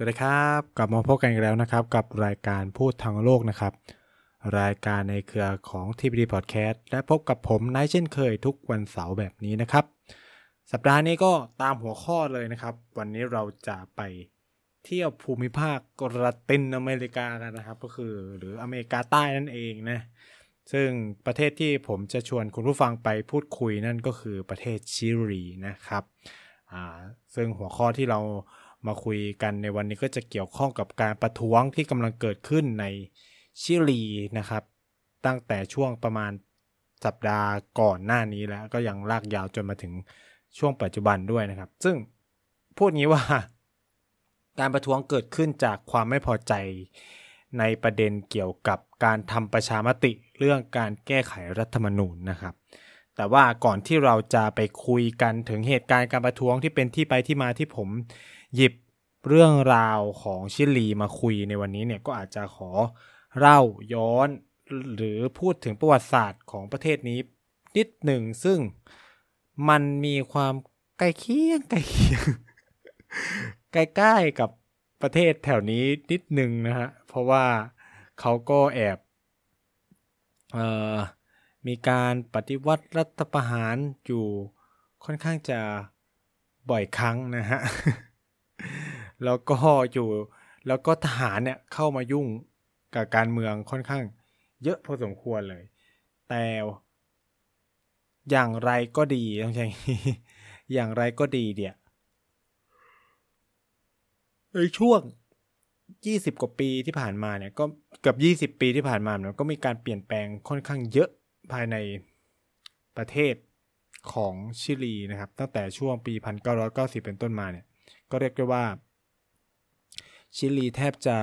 สวัสดีครับกลับมาพบกันอีกแล้วนะครับ กับรายการพูดทางโลกนะครับ รายการในเครือของ TPD Podcast และพบกับผมนายเช่นเคยทุกวันเสาร์แบบนี้นะครับ สัปดาห์นี้ก็ตามหัวข้อเลยนะครับ วันนี้เราจะไปเที่ยวภูมิภาคกรตินอเมริกากันนะครับ ก็คือหรืออเมริกาใต้นั่นเองนะซึ่งประเทศที่ผมจะชวนคุณผู้ฟังไปพูดคุยนั่นก็คือประเทศชิลีนะครับซึ่งหัวข้อที่เรา มาคุยกันในวันนี้ก็จะเกี่ยวข้องกับการประท้วงที่กำลังเกิดขึ้นในชิลีนะครับ ตั้งแต่ช่วงประมาณสัปดาห์ก่อนหน้านี้แล้วก็ยังลากยาวจนมาถึงช่วงปัจจุบันด้วยนะครับ ซึ่งพูดงี้ว่า การประท้วงเกิดขึ้นจากความไม่พอใจในประเด็นเกี่ยวกับการทำประชามติเรื่องการแก้ไขรัฐธรรมนูญนะครับ แต่ว่าก่อนที่เราจะไปคุยกันถึงเหตุการณ์การประท้วงที่เป็นที่ไปที่มาที่ผม หยิบเรื่องราวของชิลีมาคุยในวันนี้เนี่ยก็อาจจะขอเล่าย้อนหรือพูดถึงประวัติศาสตร์ของประเทศนี้นิดหนึ่งซึ่งมันมีความใกล้เคียงใกล้เคียงใกล้ๆกับประเทศแถวนี้นิดหนึ่งนะฮะเพราะว่าเขาก็แอบเอ่อมีการปฏิวัติรัฐประหารอยู่ค่อนข้างจะบ่อยครั้งนะฮะ แล้วก็อยู่แล้วก็ทหารเนี่ยเข้ามายุ่งกับการเมืองค่อนข้าง เยอะพอสมควรเลย แต่อย่างไรก็ดีต้องใช้อย่างไรก็ดีเดียในช่วง20กว่าปีที่ผ่านมาเนี่ยก็เกือบ20ปีที่ผ่านมาเนี่ยก็มีการเปลี่ยนแปลงค่อนข้างเยอะภายในประเทศของชิลีนะครับ ตั้งแต่ช่วงปี 1990 เป็นต้นมาเนี่ย ก็เรียกได้ว่า ชิลีแทบจะ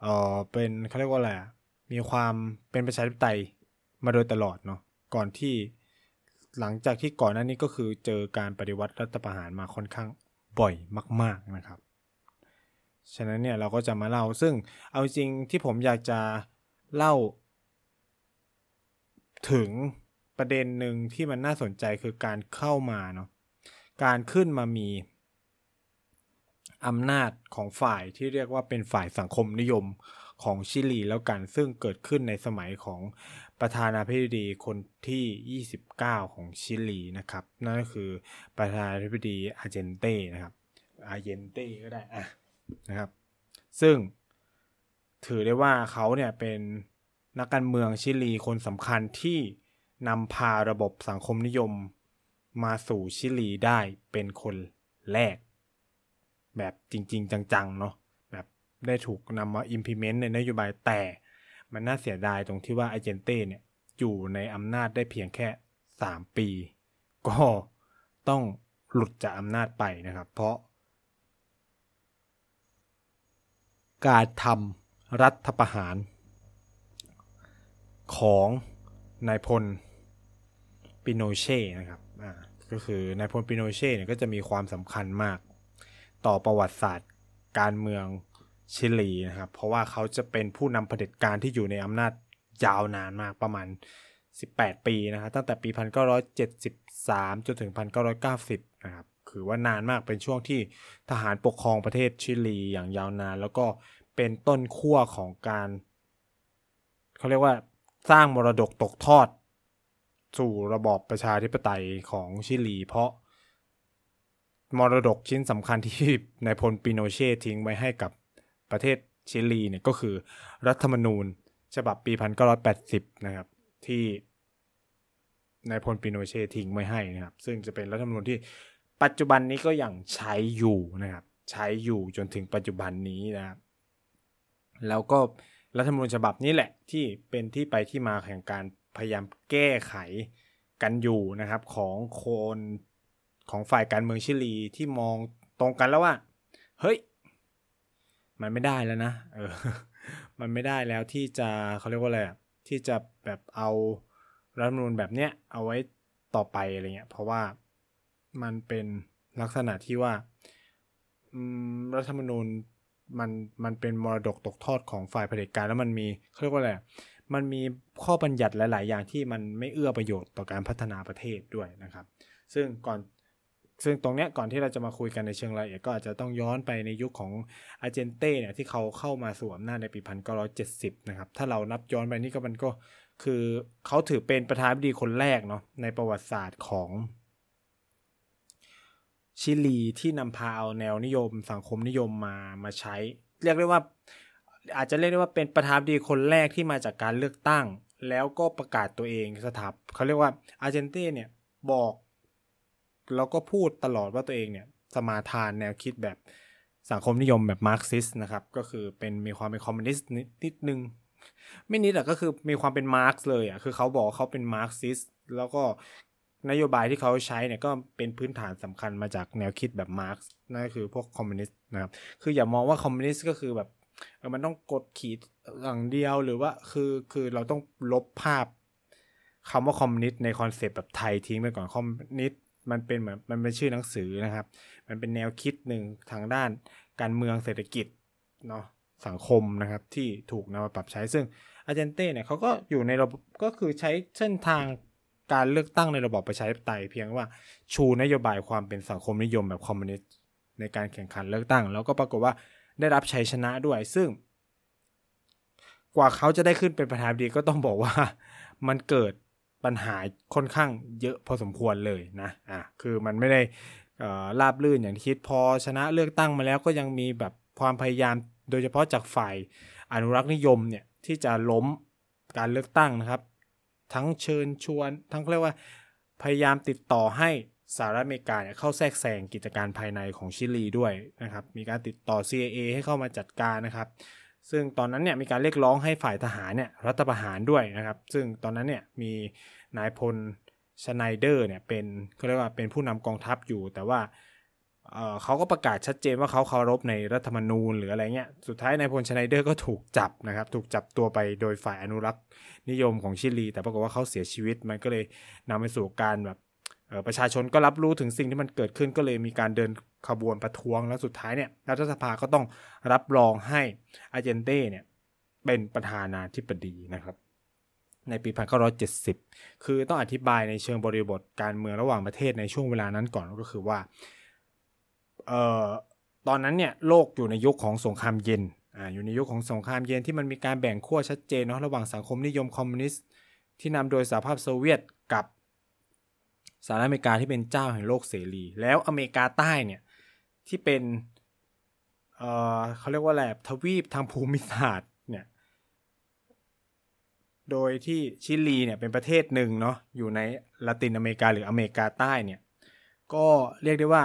เออเป็นเขาเรียกว่าอะไรมีความเป็นประชาธิปไตยมาโดยตลอดเนาะก่อนที่หลังจากที่ก่อนหน้านี้ก็คือเจอการปฏิวัติรัฐประหารมาค่อนข้างบ่อยมาก ๆนะครับ ฉะนั้นเนี่ยเราก็จะมาเล่าซึ่งเอาจริงที่ผมอยากจะเล่า ถึงประเด็นหนึ่งที่มันน่าสนใจคือการเข้ามาเนาะการขึ้นมามี อำนาจของฝ่ายที่เรียกว่าเป็นฝ่ายสังคมนิยมของชิลีแล้วกัน ซึ่งเกิดขึ้นในสมัยของประธานาธิบดีคนที่ 29 ของชิลีนะครับ นั่นก็คือประธานาธิบดีอาร์เจนเต้นะครับอาร์เจนเต้ก็ได้อะนะครับ ซึ่งถือได้ว่าเขาเนี่ยเป็นนักการเมืองชิลีคนสำคัญที่นำพาระบบสังคมนิยมมาสู่ชิลีได้เป็นคนแรก แบบจริง ๆ จังๆเนาะแบบได้ถูกนำมา implement ในนโยบายแต่ มันน่าเสียดายตรงที่ว่าไอเจนเต้เนี่ยอยู่ในอำนาจได้เพียงแค่ 3 ปี ก็ต้องหลุดจากอำนาจไปนะครับ เพราะ การทำรัฐประหาร ของนายพลปิโนเช่นะครับ อ่า ก็คือนายพลปิโนเช่เนี่ยก็จะมีความสำคัญมาก ต่อประวัติศาสตร์ การเมืองชิลีนะครับ เพราะว่าเขาจะเป็นผู้นำเผด็จการที่อยู่ในอำนาจยาวนานมากประมาณ 18 ปีนะครับตั้งแต่ปี 1973 จนถึง 1990 นะครับคือว่านานมากเป็นช่วงที่ทหารปกครองประเทศชิลีอย่างยาวนาน แล้วก็เป็นต้นขั้วของการเขาเรียกว่าสร้างมรดกตกทอด สู่ระบอบประชาธิปไตยของชิลี เพราะ มรดกชิ้นสำคัญที่นายพลปิโนเช่ทิ้งไว้ให้กับประเทศชิลีเนี่ยก็คือรัฐธรรมนูญ ฉบับปี 1980 นะครับ ที่นายพลปิโนเช่ทิ้งไว้ให้นะครับ ซึ่งจะเป็นรัฐธรรมนูญที่ปัจจุบันนี้ก็ยังใช้อยู่นะครับ ใช้อยู่จนถึงปัจจุบันนี้นะครับ แล้วก็รัฐธรรมนูญฉบับนี้แหละที่เป็นที่ไปที่มาแห่งการพยายามแก้ไขกันอยู่นะครับของคน ของฝ่ายการเมืองชิลีที่มองตรงกันแล้วว่า เฮ้ย มันไม่ได้แล้วนะเออ มันไม่ได้แล้วที่จะเขาเรียกว่าอะไรที่จะแบบเอารัฐธรรมนูญแบบเนี้ยเอาไว้ต่อไปอะไรเงี้ย เพราะว่ามันเป็นลักษณะที่ว่ารัฐธรรมนูญมันมันเป็นมรดกตกทอดของฝ่ายเผด็จการแล้วมันมีเขาเรียกว่าอะไรมันมีข้อบัญญัติหลาย ๆ อย่างที่มันไม่เอื้อประโยชน์ต่อการพัฒนาประเทศด้วยนะครับ ซึ่งก่อน ซึ่งตรงเนี้ยก่อนที่เราจะมาคุยกันในเชิงรายละเอียดก็อาจจะต้องย้อนไปในยุคของอาเจนเต้เนี่ยที่เขาเข้ามาสู่อำนาจในปี 1970 นะครับ ถ้าเรานับย้อนไปนี่ก็มันก็คือเขาถือเป็นประธานาธิบดีคนแรกเนาะในประวัติศาสตร์ของชิลีที่นำพาเอาแนวนิยม สังคมนิยมมามาใช้ เรียกได้ว่าอาจจะเรียกได้ว่าเป็นประธานาธิบดีคนแรกที่มาจากการเลือกตั้ง แล้วก็ประกาศตัวเองสถาบเขาเรียกว่าอาร์เจนเต้เนี่ยบอก แล้วก็พูดตลอดว่าตัวเองเนี่ยสมาทานแนวคิดแบบสังคมนิยมแบบมาร์กซิสต์นะครับ ก็คือเป็นมีความเป็นคอมมิวนิสต์นิดนึง ไม่นิดอะก็คือมีความเป็นมาร์กเลยอะคือเขาบอกเขาเป็นมาร์กซิสต์แล้วก็นโยบายที่เขาใช้เนี่ยก็เป็นพื้นฐานสำคัญมาจากแนวคิดแบบมาร์กนั่นก็คือพวกคอมมิวนิสต์นะครับ คืออย่ามองว่าคอมมิวนิสต์ก็คือแบบมันต้องกดขี่อย่างเดียวหรือว่าคือคือเราต้องลบภาพคำว่าคอมมิวนิสต์ในคอนเซปต์แบบไทยทิ้งไปก่อนคอมมิวนิสต์ มันเป็นเหมือนมันเป็นชื่อหนังสือนะครับ มันเป็นแนวคิดหนึ่งทางด้านการเมืองเศรษฐกิจเนาะสังคมนะครับที่ถูกนำมาปรับใช้ซึ่งอาเจนเต้เนี่ยเขาก็อยู่ในระบบก็คือใช้เส้นทางการเลือกตั้งในระบอบประชาธิปไตยเพียงว่าชูนโยบายความเป็นสังคมนิยมแบบคอมมิวนิสต์ในการแข่งขันเลือกตั้ง แล้วก็ปรากฏว่าได้รับชัยชนะด้วย ซึ่ง กว่าเขาจะได้ขึ้นเป็นประธานาธิบดีก็ต้องบอกว่ามันเกิด ปัญหาค่อนข้างเยอะพอสมควรเลยนะอะคือมันไม่ได้ราบลื่นอย่างที่คิดพอชนะเลือกตั้งมาแล้วก็ยังมีแบบความพยายามโดยเฉพาะจากฝ่ายอนุรักษ์นิยมเนี่ยที่จะล้มการเลือกตั้งนะครับ ทั้งเชิญชวน ทั้งเรียกว่าพยายามติดต่อให้สหรัฐอเมริกาเนี่ยเข้าแทรกแซงกิจการภายในของชิลีด้วยนะครับ มีการติดต่อ CIA ให้เข้ามาจัดการนะครับ ซึ่งตอนนั้นเนี่ยมีการเรียกร้องให้ฝ่ายทหารเนี่ยรัฐประหารด้วยนะครับ ซึ่งตอนนั้นเนี่ยมีนายพลชไนเดอร์เนี่ยเป็นเขาเรียกว่าเป็นผู้นำกองทัพอยู่ แต่ว่าเขาก็ประกาศชัดเจนว่าเขาเคารพในรัฐธรรมนูญหรืออะไรเงี้ย สุดท้ายนายพลชไนเดอร์ก็ถูกจับนะครับ ถูกจับตัวไปโดยฝ่ายอนุรักษ์นิยมของชิลี แต่ปรากฏว่าเขาเสียชีวิต มันก็เลยนำไปสู่การแบบ ประชาชนก็รับรู้ถึงสิ่งที่มันเกิดขึ้นก็เลยมีการเดินขบวนประท้วงแล้วสุดท้ายเนี่ยรัฐสภาก็ต้องรับรองให้อาเจนเต้เนี่ยเป็นประธานาธิบดีนะครับ ในปี 1970 คือต้องอธิบายในเชิงบริบทการเมืองระหว่างประเทศในช่วงเวลานั้นก่อนก็คือว่าเอ่อตอนนั้นเนี่ยโลกอยู่ในยุคของสงครามเย็นอ่าอยู่ในยุคของสงครามเย็นที่มันมีการแบ่งขั้วชัดเจนเนาะระหว่างสังคมนิยมคอมมิวนิสต์ที่นำโดยสหภาพโซเวียต สหรัฐอเมริกาที่เป็นเจ้าแห่งโลกเสรี แล้วอเมริกาใต้เนี่ยที่เป็นเอ่อเขาเรียกว่าแหลบทวีปทางภูมิศาสตร์เนี่ยโดยที่ชิลีเนี่ยเป็นประเทศหนึ่งเนาะอยู่ในละตินอเมริกาหรืออเมริกาใต้เนี่ยก็เรียกได้ว่า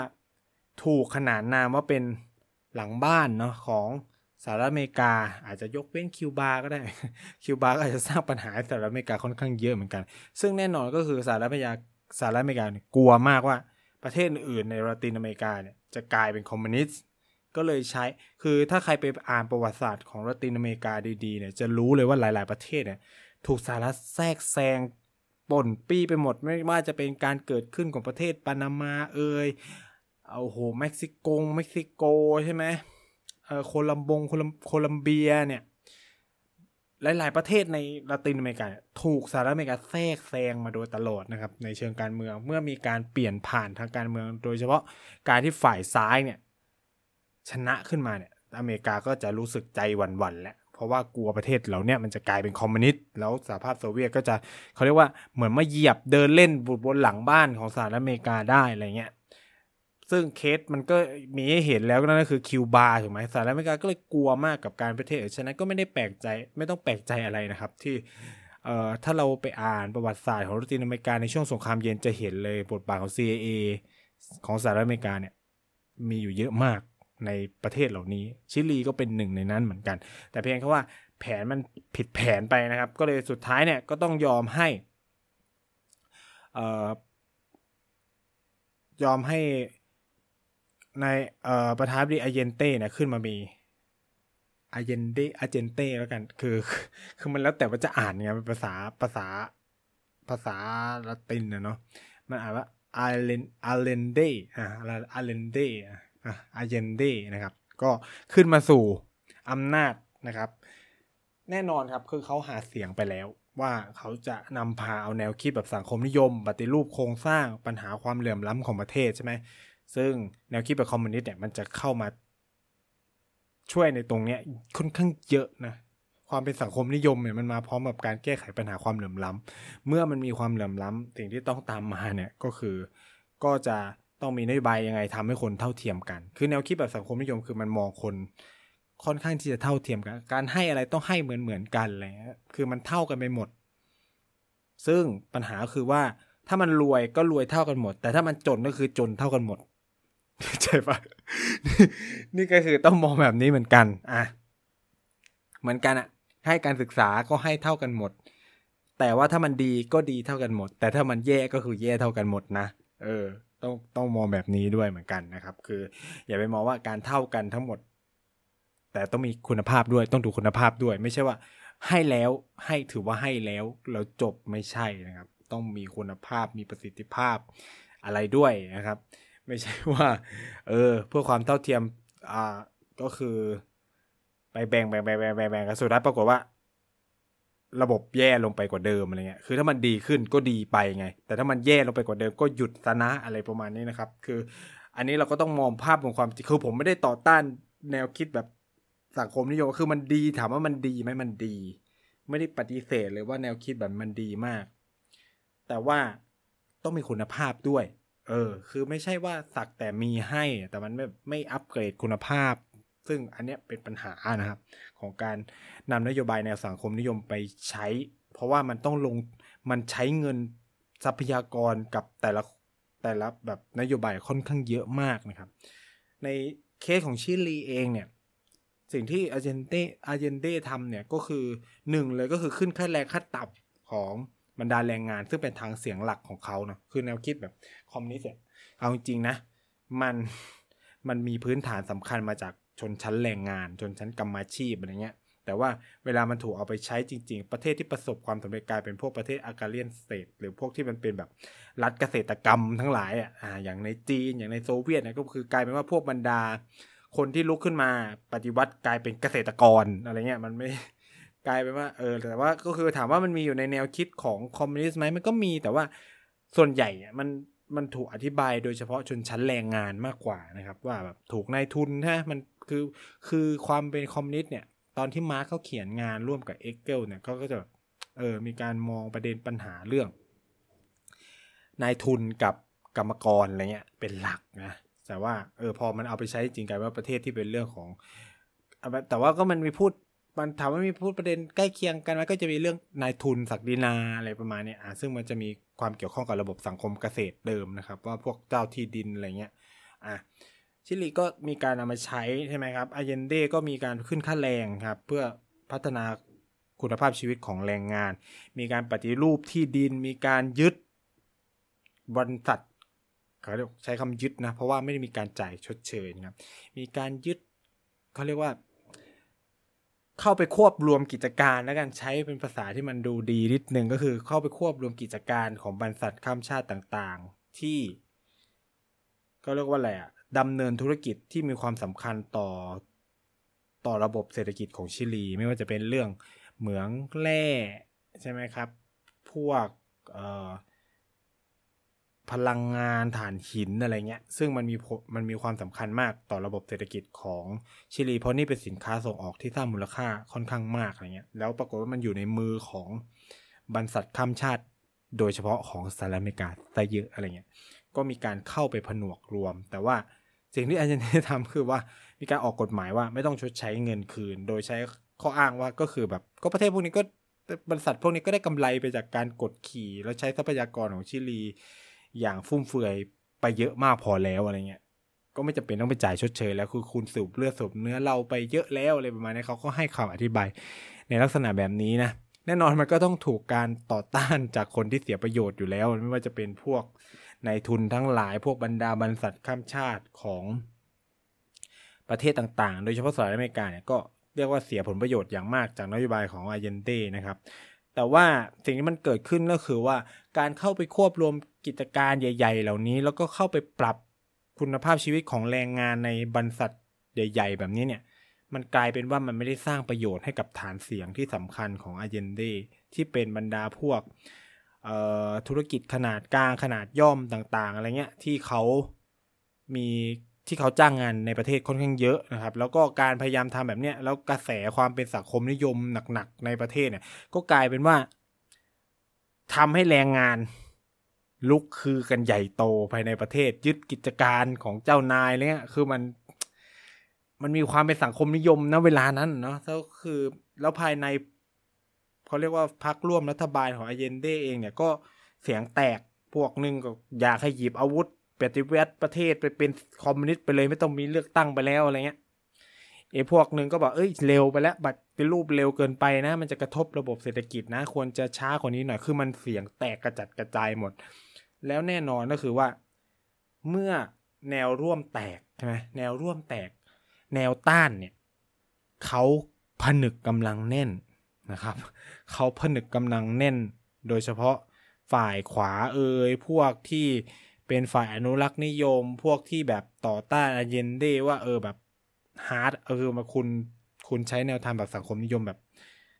ถูกขนานนามว่าเป็นหลังบ้านเนาะของสหรัฐอเมริกาอาจจะยกเว้นคิวบาก็ได้ คิวบาก็อาจจะสร้างปัญหาสหรัฐอเมริกาค่อนข้างเยอะเหมือนกัน ซึ่งแน่นอนก็คือสหรัฐอเมริกา สหรัฐอเมริกาเนี่ยกลัวมากว่าประเทศอื่นในละตินอเมริกาเนี่ยจะกลายเป็นคอมมิวนิสต์ก็เลยใช้คือถ้าใครไปอ่านประวัติศาสตร์ของละตินอเมริกาดีๆเนี่ยจะรู้เลยว่าหลาย ๆประเทศเนี่ยถูกสหรัฐแทรกแซงป่นปี้ไปหมดไม่ว่าจะเป็นการเกิดขึ้นของประเทศปานามาเอยเอาโหเม็กซิโกเม็กซิโกใช่ไหมเออโคลัมบงโคลัมโคลัมเบียเนี่ย หลาย ๆ ประเทศในละตินอเมริกาถูกสหรัฐอเมริกาแทรกแซงมาโดยตลอดนะครับ ในเชิงการเมืองเมื่อมีการเปลี่ยนผ่านทางการเมือง โดยเฉพาะการที่ฝ่ายซ้ายเนี่ย ชนะขึ้นมาเนี่ย อเมริกาก็จะรู้สึกใจหวั่นๆแล้วเพราะว่ากลัวประเทศเหล่านี้มันจะกลายเป็นคอมมิวนิสต์แล้วสหภาพโซเวียตก็จะเขาเรียกว่าเหมือนมาเหยียบเดินเล่นบุบนหลังบ้านของสหรัฐอเมริกาได้อะไรเงี้ย ซึ่งเคสมันก็มีให้เห็นแล้วนั่นก็คือคิวบาถูกไหมสหรัฐอเมริกาก็เลยกลัวมากกับการประเทศฉะนั้นก็ไม่ได้แปลกใจไม่ต้องแปลกใจอะไรนะครับ ที่เอ่อถ้าเราไปอ่านประวัติศาสตร์ของรัตินอเมริกาในช่วงสงครามเย็นจะเห็นเลยบทบาทของ CIA ของสหรัฐอเมริกาเนี่ยมีอยู่เยอะมากในประเทศเหล่านี้ ชิลีก็เป็นหนึ่งในนั้นเหมือนกัน แต่เพียงแค่ว่าแผนมันผิดแผนไปนะครับ ก็เลยสุดท้ายเนี่ยก็ต้องยอมให้เอ่อยอมให้ ในเอ่อประธานาธิบดีอาเยนเต้เนี่ยขึ้นมามีอาเยนเดอาเจนเต้แล้วกัน คือ คือมันแล้วแต่ว่าจะอ่านไงเป็นภาษาภาษาภาษาละตินนะเนาะมันอ่านว่าอาเลนอาเลนเดอ่าอาเลนเดอ่าอาเยนเดนะครับ ก็ขึ้นมาสู่อำนาจนะครับ แน่นอนครับคือเขาหาเสียงไปแล้วว่าเขาจะนำพาเอาแนวคิดแบบสังคมนิยม ปฏิรูปโครงสร้างปัญหาความเหลื่อมล้ำของประเทศใช่ไหม ซึ่งแนวคิดแบบคอมมิวนิสต์เนี่ยมันจะเข้ามาช่วยในตรงเนี้ยค่อนข้างเยอะนะความเป็นสังคมนิยมเนี่ยมันมาพร้อมกับการแก้ไขปัญหาความเหลื่อมล้ำเมื่อมันมีความเหลื่อมล้ำสิ่งที่ต้องตามมาเนี่ยก็คือก็จะต้องมีนโยบายยังไงทำให้คนเท่าเทียมกัน คือแนวคิดแบบสังคมนิยม คือมันมองคนค่อนข้างที่จะเท่าเทียมกัน การให้อะไรต้องให้เหมือนเหมือนกันอะไรเงี้ยคือมันเท่ากันไปหมด ซึ่งปัญหาคือว่าถ้ามันรวยก็รวยเท่ากันหมด แต่ถ้ามันจนก็คือจนเท่ากันหมด ใช่ปะนี่ก็คือต้องมองแบบนี้เหมือนกัน อะ เหมือนกันอะให้การศึกษาก็ให้เท่ากันหมด แต่ว่าถ้ามันดีก็ดีเท่ากันหมด แต่ถ้ามันแย่ก็คือแย่เท่ากันหมดนะ เออ ต้องต้องมองแบบนี้ด้วยเหมือนกันนะครับ คือ อย่าไปมองว่าการเท่ากันทั้งหมด แต่ต้องมีคุณภาพด้วย ต้องดูคุณภาพด้วย ไม่ใช่ว่า ให้แล้วให้ถือว่าให้แล้วแล้วจบไม่ใช่นะครับ ต้องมีคุณภาพมีประสิทธิภาพอะไรด้วยนะครับ ไม่ใช่ว่า เออ เพื่อความเท่าเทียม อ่า ก็คือ ไปแบ่งแบ่งแบ่งแบ่งแบ่งแบ่งกันสุดท้ายปรากฏว่า ระบบแย่ลงไปกว่าเดิมอะไรเงี้ย คือถ้ามันดีขึ้นก็ดีไปไง แต่ถ้ามันแย่ลงไปกว่าเดิมก็หยุดซะนะอะไรประมาณนี้นะครับ คือ อันนี้เราก็ต้องมองภาพของความคือผมไม่ได้ต่อต้านแนวคิดแบบสังคมนิยมคือมันดีถามว่ามันดีไหมมันดี ไม่ได้ปฏิเสธเลยว่าแนวคิดแบบมันดีมาก แต่ว่าต้องมีคุณภาพด้วย เออ คือไม่ใช่ว่าสักแต่มีให้ แต่มันไม่ไม่อัปเกรดคุณภาพ ซึ่งอันเนี้ยเป็นปัญหานะครับ ของการนำนโยบายแนวสังคมนิยมไปใช้ เพราะว่ามันต้องลงมันใช้เงินทรัพยากรกับแต่ละแต่ละแบบนโยบายค่อนข้างเยอะมากนะครับ ในเคสของชิลีเองเนี่ยสิ่งที่อาเจนเตอาเจนเตทำเนี่ยก็คือหนึ่งเลยก็คือขึ้นค่าแรงขั้นต่ำของ บรรดาแรงงานซึ่งเป็นทางเสียงหลักของเขาเนาะคือแนวคิดแบบคอมมิวนิสต์เนี่ยเอาจริงๆนะ มันมันมีพื้นฐานสำคัญมาจากชนชั้นแรงงาน ชนชั้นกรรมาชีพอะไรเงี้ย แต่ว่าเวลามันถูกเอาไปใช้จริง ๆ ประเทศที่ประสบความสำเร็จกลายเป็นพวกประเทศ agrarian state หรือพวกที่มันเป็นแบบรัฐเกษตรกรรมทั้งหลายอะอ่าอย่างในจีนอย่างในโซเวียตเนี่ยก็คือกลายเป็นว่าพวกบรรดาคนที่ลุกขึ้นมาปฏิวัติกลายเป็นเกษตรกรอะไรเงี้ยมันไม่ กลายเป็นว่าเออแต่ว่าก็คือถามว่ามันมีอยู่ในแนวคิดของคอมมิวนิสต์ไหมมันก็มีแต่ว่าส่วนใหญ่เนี่ยมันมันถูกอธิบายโดยเฉพาะชนชั้นแรงงานมากกว่านะครับ ว่าแบบถูกนายทุนนะมันคือคือความเป็นคอมมิวนิสต์เนี่ย ตอนที่มาร์กเขาเขียนงานร่วมกับเองเกิลส์เนี่ยเขาก็จะเออมีการมองประเด็นปัญหาเรื่อง นายทุนกับกรรมกรอะไรเงี้ยเป็นหลักนะแต่ว่าเออพอมันเอาไปใช้จริงกลายว่าประเทศที่เป็นเรื่องของแต่ว่าก็มันมีพูด มันถามว่ามีพูดประเด็นใกล้เคียงกันไหมก็จะมีเรื่องนายทุนศักดินาอะไรประมาณนี้อ่าซึ่งมันจะมีความเกี่ยวข้องกับระบบสังคมเกษตรเดิมนะครับ ว่าพวกเจ้าที่ดินอะไรเงี้ยอะชิลีก็มีการนามาใช้ใช่ไหมครับอาเยนเดก็มีการขึ้นค่าแรงครับเพื่อพัฒนาคุณภาพชีวิตของแรงงาน มีการปฏิรูปที่ดิน มีการยึดบริษัทเขาเรียกใช้คำยึดนะ เพราะว่าไม่ได้มีการจ่ายชดเชยนะครับ มีการยึดเขาเรียกว่า เข้าไปควบรวมกิจการแล้วกันใช้เป็นภาษาที่มันดูดีนิดนึงก็คือเข้าไปควบรวมกิจการของบริษัทข้ามชาติต่างๆ ที่ก็เรียกว่าอะไรอะดำเนินธุรกิจที่มีความสำคัญต่อต่อระบบเศรษฐกิจของชิลี ไม่ว่าจะเป็นเรื่องเหมืองแร่ใช่ไหมครับ พวก พลังงานถ่านหินอะไรเงี้ย ซึ่งมันมีมันมีความสำคัญมากต่อระบบเศรษฐกิจของชิลี เพราะนี่เป็นสินค้าส่งออกที่สร้างมูลค่าค่อนข้างมากอะไรเงี้ย แล้วปรากฏว่ามันอยู่ในมือของบรรษัทข้ามชาติ โดยเฉพาะของสหรัฐอเมริกาซะเยอะอะไรเงี้ย ก็มีการเข้าไปผนวกรวม แต่ว่าสิ่งที่อาจารย์ทำคือว่ามีการออกกฎหมายว่าไม่ต้องชดใช้เงินคืน โดยใช้ข้ออ้างว่าก็คือแบบก็ประเทศพวกนี้ก็บริษัทพวกนี้ก็ได้กำไรไปจากการกดขี่ แล้วใช้ทรัพยากรของชิลี อย่างฟุ่มเฟือยไปเยอะมากพอแล้วอะไรเงี้ยก็ไม่จำเป็นต้องไปจ่ายชดเชยแล้วคือคุณสูบเลือดสูบเนื้อเราไปเยอะแล้วอะไรประมาณนี้เขาก็ให้คำอธิบาย ในลักษณะแบบนี้นะแน่นอนมันก็ต้องถูกการต่อต้านจากคนที่เสียประโยชน์อยู่แล้ว ไม่ว่าจะเป็นพวกในทุนทั้งหลายพวกบรรดาบริษัทข้ามชาติของประเทศต่างๆ โดยเฉพาะสหรัฐอเมริกาเนี่ยก็เรียกว่าเสียผลประโยชน์อย่างมากจากนโยบายของอาเยนเต้นะครับ แต่ว่าสิ่งที่มันเกิดขึ้นก็คือว่าการเข้าไปควบรวมกิจการใหญ่ ๆ เหล่านี้ แล้วก็เข้าไปปรับคุณภาพชีวิตของแรงงานในบรรษัทใหญ่ ๆ แบบนี้เนี่ย มันกลายเป็นว่ามันไม่ได้สร้างประโยชน์ให้กับฐานเสียงที่สำคัญของอาเยนเดที่เป็นบรรดาพวกธุรกิจขนาดกลางขนาดย่อมต่าง ๆ อะไรเงี้ยที่เขามี ที่เขาจ้างงานในประเทศค่อนข้างเยอะนะครับ แล้วก็การพยายามทำแบบเนี้ยแล้วกระแสความเป็นสังคมนิยมหนักๆในประเทศเนี่ย ก็กลายเป็นว่าทำให้แรงงานลุกคือกันใหญ่โตภายในประเทศ ยึดกิจการของเจ้านายเนี่ยคือมัน มันมีความเป็นสังคมนิยมนะเวลานั้นเนาะแล้วคือ แล้วภายในเขาเรียกว่าพักร่วมรัฐบาลของอาเยนเดเองเนี่ยก็เสียงแตกพวกหนึ่งก็อยากให้หยิบอาวุธ ปฏิวัติประเทศไปเป็นคอมมิวนิสต์ไปเลยไม่ต้องมีเลือกตั้งไปแล้วอะไรเงี้ยไอ้พวกหนึ่งก็บอกเอ้ยเร็วไปแล้วบัตรเป็นรูปเร็วเกินไปนะ มันจะกระทบระบบเศรษฐกิจนะ ควรจะช้ากว่านี้หน่อยคือมันเสียงแตกกระจัดกระจายหมด แล้วแน่นอนก็คือว่า เมื่อแนวร่วมแตกใช่ไหมแนวร่วมแตก แนวต้านเนี่ยเขาผนึกกำลังแน่นนะครับเขาผนึกกำลังแน่น โดยเฉพาะฝ่ายขวาเอ่ยพวกที่ เป็นฝ่ายอนุรักษ์นิยมพวกที่แบบต่อต้านอเยนเดว่าเออแบบฮาร์ดเออมาคุณคุณใช้แนวทางแบบสังคมนิยมแบบ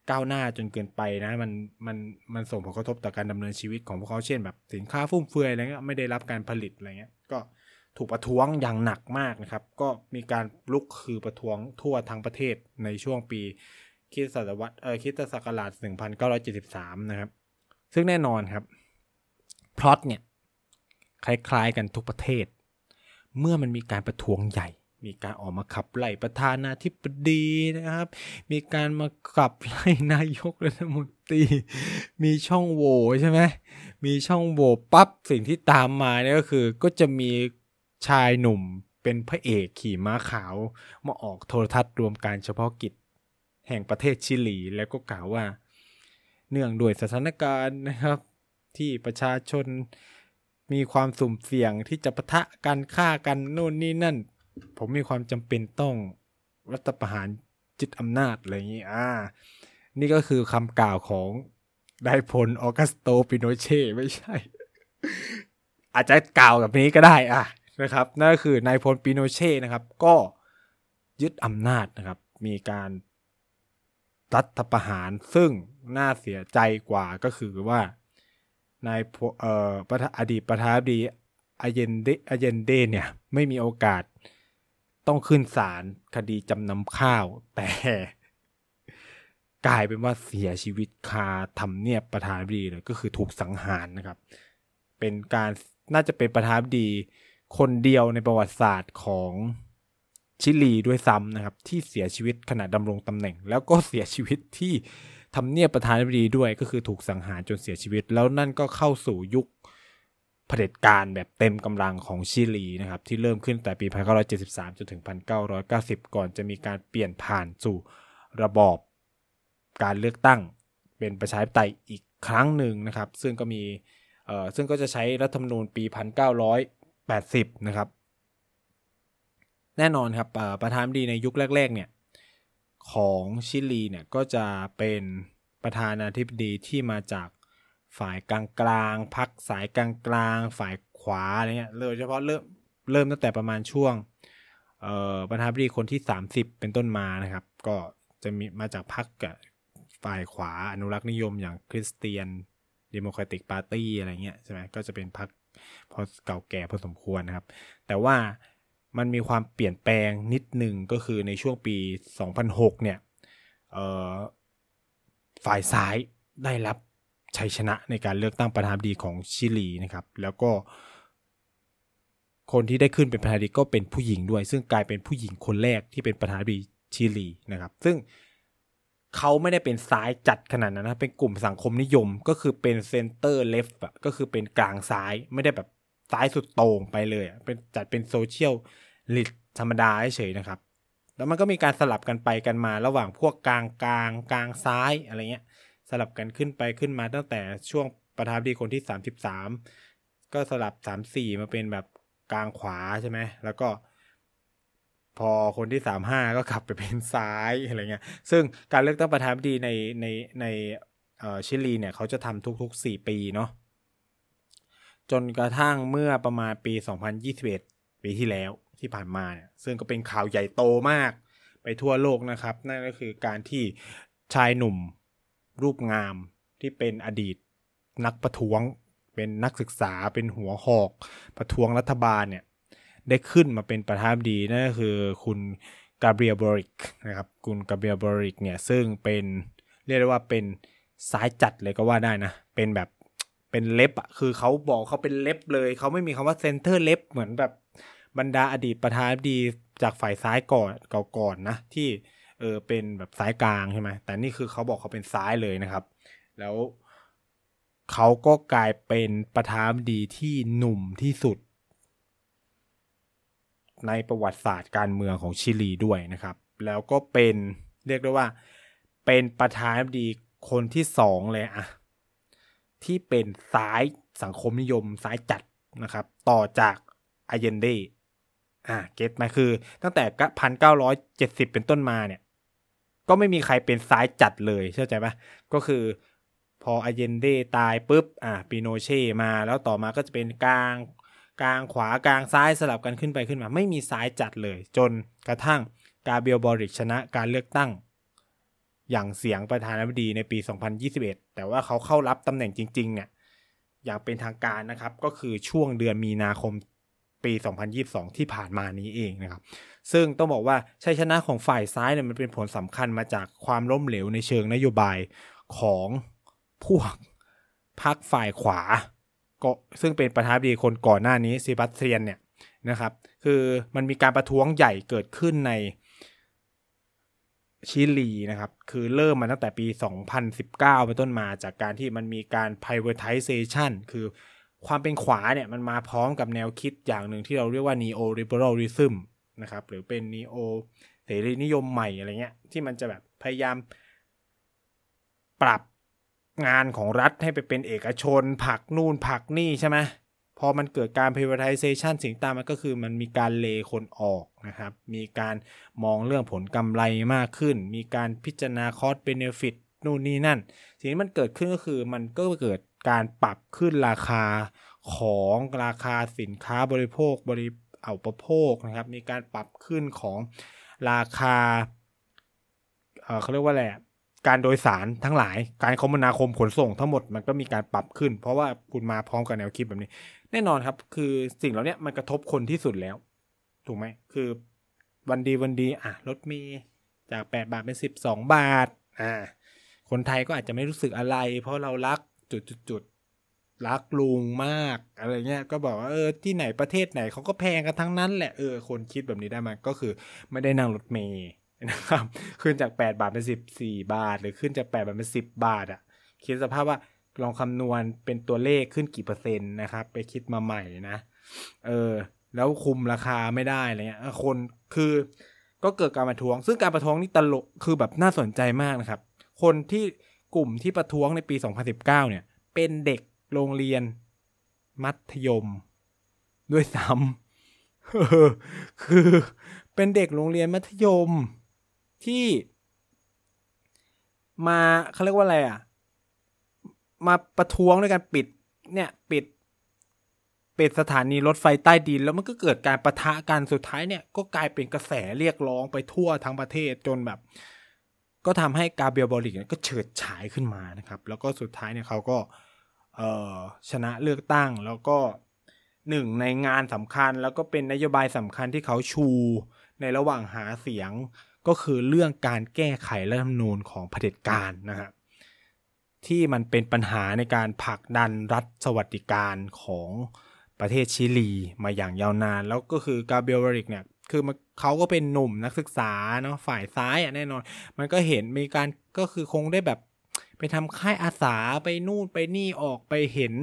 ก้าวหน้าจนเกินไปนะ มันมันมันส่งผลกระทบต่อการดำเนินชีวิตของพวกเขาเช่นแบบสินค้าฟุ่มเฟือยอะไรเงี้ยไม่ได้รับการผลิตอะไรเงี้ยก็ถูกประท้วงอย่างหนักมากนะครับ ก็มีการลุกคือประท้วงทั่วทั้งประเทศในช่วงปีคิดศตวรรษเออคิดศักราช1973 นะครับ ซึ่งแน่นอนครับพล็อตเนี่ย คล้ายๆกันทุกประเทศ เมื่อมันมีการประท้วงใหญ่ มีการออกมาขับไล่ประธานาธิบดีนะครับ มีการมาขับไล่นายกรัฐมนตรี มีช่องโหว่ใช่ไหมมีช่องโหว่ปั๊บสิ่งที่ตามมาเนี่ยก็คือก็จะมีชายหนุ่มเป็นพระเอกขี่ม้าขาวมาออกโทรทัศน์รวมการเฉพาะกิจแห่งประเทศชิลีแล้วก็กล่าวว่า เนื่องด้วยสถานการณ์นะครับ ที่ประชาชน มีความสุ่มเสี่ยงที่จะปะทะกันฆ่ากันนู่นนี่นั่น ผมมีความจำเป็นต้องรัฐประหารจิตอำนาจอะไรอย่างนี้อ่า นี่ก็คือคำกล่าวของไดพลออกัสโตปิโนเช่ไม่ใช่ อาจจะกล่าวกับนี้ก็ได้อะนะครับนั่นก็คือนายพลปิโนเช่นะครับ ก็ยึดอำนาจนะครับ มีการรัฐประหารซึ่งน่าเสียใจกว่าก็คือว่า นายเอ่ออดีตประธานาธิบดีอาเยนเดอาเยนเดเนี่ย ไม่มีโอกาสต้องขึ้นศาลคดีจำนำข้าว แต่กลายเป็นว่าเสียชีวิตคาทำเนียบประธานาธิบดีเลยก็คือถูกสังหารนะครับ เป็นการน่าจะเป็นประธานาธิบดีคนเดียวในประวัติศาสตร์ของชิลีด้วยซ้ำนะครับ ที่เสียชีวิตขณะดำรงตำแหน่ง แล้วก็เสียชีวิตที่ ทำเนียบประธานาธิบดีด้วยก็คือถูกสังหารจนเสียชีวิต แล้วนั่นก็เข้าสู่ยุคเผด็จการแบบเต็มกำลังของชิลีนะครับ ที่เริ่มขึ้นแต่ปี 1973 จนถึง 1990 ก่อนจะมีการเปลี่ยนผ่านสู่ระบอบการเลือกตั้งเป็นประชาธิปไตยอีกครั้งหนึ่งนะครับ ซึ่งก็มีเอ่อซึ่งก็จะใช้รัฐธรรมนูญปี 1980 นะครับ แน่นอนครับประธานาธิบดีในยุคแรก ๆ เนี่ย ของชิลีเนี่ยก็จะเป็นประธานาธิบดีที่มาจากฝ่ายกลางกลางพักสายกลางกลางฝ่ายขวาอะไรเงี้ยโดยเฉพาะเริ่มเริ่มตั้งแต่ประมาณช่วงประธานาธิบดีคนที่ 30 เป็นต้นมานะครับ ก็จะมีมาจากพรรคกับฝ่ายขวาอนุรักษ์นิยมอย่างคริสเตียนดิโมแครติกปาร์ตี้อะไรเงี้ยใช่ไหมก็จะเป็นพรรคพอเก่าแก่พอสมควรนะครับ แต่ว่า มันมีความเปลี่ยนแปลงนิดหนึ่งก็คือในช่วงปี 2006 เนี่ยฝ่ายซ้ายได้รับชัยชนะในการเลือกตั้งประธานาธิบดีของชิลีนะครับ แล้วก็ คนที่ได้ขึ้นเป็นประธานาธิบดีก็เป็นผู้หญิงด้วย ซึ่งกลายเป็นผู้หญิงคนแรกที่เป็นประธานาธิบดีชิลีนะครับ ซึ่งเขาไม่ได้เป็นซ้ายจัดขนาดนั้นนะ เป็นกลุ่มสังคมนิยม ก็คือเป็นเซนเตอร์เลฟต์ก็คือเป็นกลางซ้าย ไม่ได้แบบซ้ายสุดโต่งไปเลย เป็นจัดเป็นโซเชียล ลิดธรรมดาเฉยนะครับ แล้วมันก็มีการสลับกันไปกันมาระหว่างพวกกลางกลางกลางซ้ายอะไรเงี้ย สลับกันขึ้นไปขึ้นมาตั้งแต่ช่วงประธานดีคนที่ 33 ก็สลับ 34 มาเป็นแบบกลางขวาใช่ไหมแล้วก็พอคนที่ 35 ก็ขับไปเป็นซ้ายอะไรเงี้ย ซึ่งการเลือกตั้งประธานาธิบดีในในในชิลีเนี่ยเขาจะทำทุกๆ 4 ปีเนาะ จนกระทั่งเมื่อประมาณปี 2021 ปีที่แล้ว ที่ผ่านมาเนี่ยซึ่งก็เป็นข่าวใหญ่โตมาก ไปทั่วโลกนะครับ นั่นก็คือการที่ชายหนุ่มรูปงามที่เป็นอดีตนักประท้วง เป็นนักศึกษาเป็นหัวหอก ประท้วงรัฐบาลเนี่ยได้ขึ้นมาเป็นประธานาธิบดีนั่นก็คือคุณกาเบรียบริกนะครับคุณกาเบรียบริกเนี่ยซึ่งเป็นเรียกได้ว่าเป็นซ้ายจัดเลยก็ว่าได้นะ เป็นแบบเป็นเล็บอะคือเขาบอกเขาเป็นเล็บเลย เขาไม่มีคำว่าเซนเตอร์เล็บเหมือนแบบ บรรดาอดีตประธานาธิบดีจากฝ่ายซ้ายก่อนเก่าก่อนนะที่เออเป็นแบบซ้ายกลางใช่ไหมแต่นี่คือเขาบอกเขาเป็นซ้ายเลยนะครับ แล้วเขาก็กลายเป็นประธานาธิบดีที่หนุ่มที่สุด ในประวัติศาสตร์การเมืองของชิลีด้วยนะครับ แล้วก็เป็นเรียกได้ว่า เป็นประธานาธิบดีคนที่สองเลยอะที่เป็นซ้ายสังคมนิยมซ้ายจัดนะครับ ต่อจากอาเยนเด อ่าเก็ตไหมคือ ตั้งแต่พันเก้าร้อยเจ็ดสิบเป็นต้นมาเนี่ย ก็ไม่มีใครเป็นซ้ายจัดเลยเข้าใจไหมก็คือพออาเยนเดตายปุ๊บอ่าปิโนเช่มาแล้วต่อมาก็จะเป็นกลางกลางขวากลางซ้ายสลับกันขึ้นไปขึ้นมา ไม่มีซ้ายจัดเลย จนกระทั่งกาเบรียลบอริกชนะการเลือกตั้ง อย่างเสียงประธานาธิบดีในปี 2021 แต่ว่าเขาเข้ารับตำแหน่งจริงๆเนี่ยอย่างเป็นทางการนะครับ ก็คือช่วงเดือนมีนาคม ปี 2022 ที่ผ่านมานี้เองนะครับ ซึ่งต้องบอกว่าชัยชนะของฝ่ายซ้ายเนี่ยมันเป็นผลสำคัญมาจากความล้มเหลวในเชิงนโยบายของพวกพรรคฝ่ายขวาก็ซึ่งเป็นประธานาธิบดีคนก่อนหน้านี้ซีบัสเทียนเนี่ยนะครับคือมันมีการประท้วงใหญ่เกิดขึ้นในชิลีนะครับ คือเริ่มมาตั้งแต่ปี 2019 เป็นต้นมาจากการที่มันมีการ privatization คือ ความเป็นขวาเนี่ยมันมาพร้อมกับแนวคิดอย่างหนึ่งที่เราเรียกว่า neo liberalism นะครับ หรือเป็น neo เสรีนิยมใหม่อะไรเงี้ย ที่มันจะแบบพยายามปรับงานของรัฐให้ไปเป็นเอกชน ผักนู่นผักนี่ใช่ไหมพอมันเกิดการ privatization สิ่งตามมันก็คือมันมีการเลคนออกนะครับ มีการมองเรื่องผลกำไรมากขึ้น มีการพิจารณา cost benefit นู่นนี่นั่น สิ่งที่มันเกิดขึ้นก็คือมันก็เกิด การปรับขึ้นราคาของราคาสินค้าบริโภคบริเอาประโภคนะครับ มีการปรับขึ้นของราคาเเขาเรียกว่าอะไรการโดยสารทั้งหลาย การคมนาคมขนส่งทั้งหมดมันก็มีการปรับขึ้น เพราะว่าคุณมาพร้อมกับแนวคิดแบบนี้ แน่นอนครับ คือสิ่งเหล่านี้มันกระทบคนที่สุดแล้ว ถูกไหมคือวันดีวันดีอะรถมีจากแปดบาทเป็นสิบสองบาทอ่าคนไทยก็อาจจะไม่รู้สึกอะไร เพราะเรารัก จุดจุดจุดรักลุงมากอะไรเงี้ย ก็บอกว่าเออที่ไหนประเทศไหนเขาก็แพงกันทั้งนั้นแหละเออคนคิดแบบนี้ได้มาก็คือไม่ได้นั่งรถเมย์นะครับขึ้นจาก 8 บาทเป็น 14 บาท หรือขึ้นจาก 8 บาทเป็น 10 บาทอะ่ะคิดสภาพว่าลองคำนวณเป็นตัวเลขขึ้นกี่เปอร์เซ็นต์นะครับ ไปคิดมาใหม่นะเออแล้วคุมราคาไม่ได้อะไรเงี้ยคนคือก็เกิดการประท้วง ซึ่งการประท้วงนี่ตลกคือแบบน่าสนใจมากนะครับ คนที่ กลุ่มที่ประท้วงในปี 2019 เนี่ย เป็นเด็กโรงเรียน มัธยม ด้วยซ้ำคือเป็นเด็กโรงเรียนมัธยม ที่ มาเขาเรียกว่าอะไรอะ มาประท้วงด้วยการปิด เนี่ย ปิดปิดสถานีรถไฟใต้ดิน แล้วมันก็เกิดการประทะกันสุดท้ายเนี่ย ก็กลายเป็นกระแสเรียกร้องไปทั่วทั้งประเทศจนแบบ ก็ทำให้กาเบียบอลิกก็เฉิดฉายขึ้นมานะครับ แล้วก็สุดท้ายเนี่ยเขาก็ชนะเลือกตั้งแล้วก็หนึ่งในงานสำคัญแล้วก็เป็นนโยบายสำคัญที่เขาชูในระหว่างหาเสียงก็คือเรื่องการแก้ไขรัฐธรรมนูญของเผด็จการนะฮะที่มันเป็นปัญหาในการผลักดันรัฐสวัสดิการของประเทศชิลีมาอย่างยาวนาน แล้วก็คือกาเบียลริกเนี่ย คือมันเขาก็เป็นหนุ่มนักศึกษาเนาะฝ่ายซ้ายอะแน่นอน มันก็เห็นมีการก็คือคงได้แบบ ไปทำค่ายอาสาไปนู่นไปนี่ออกไปเห็น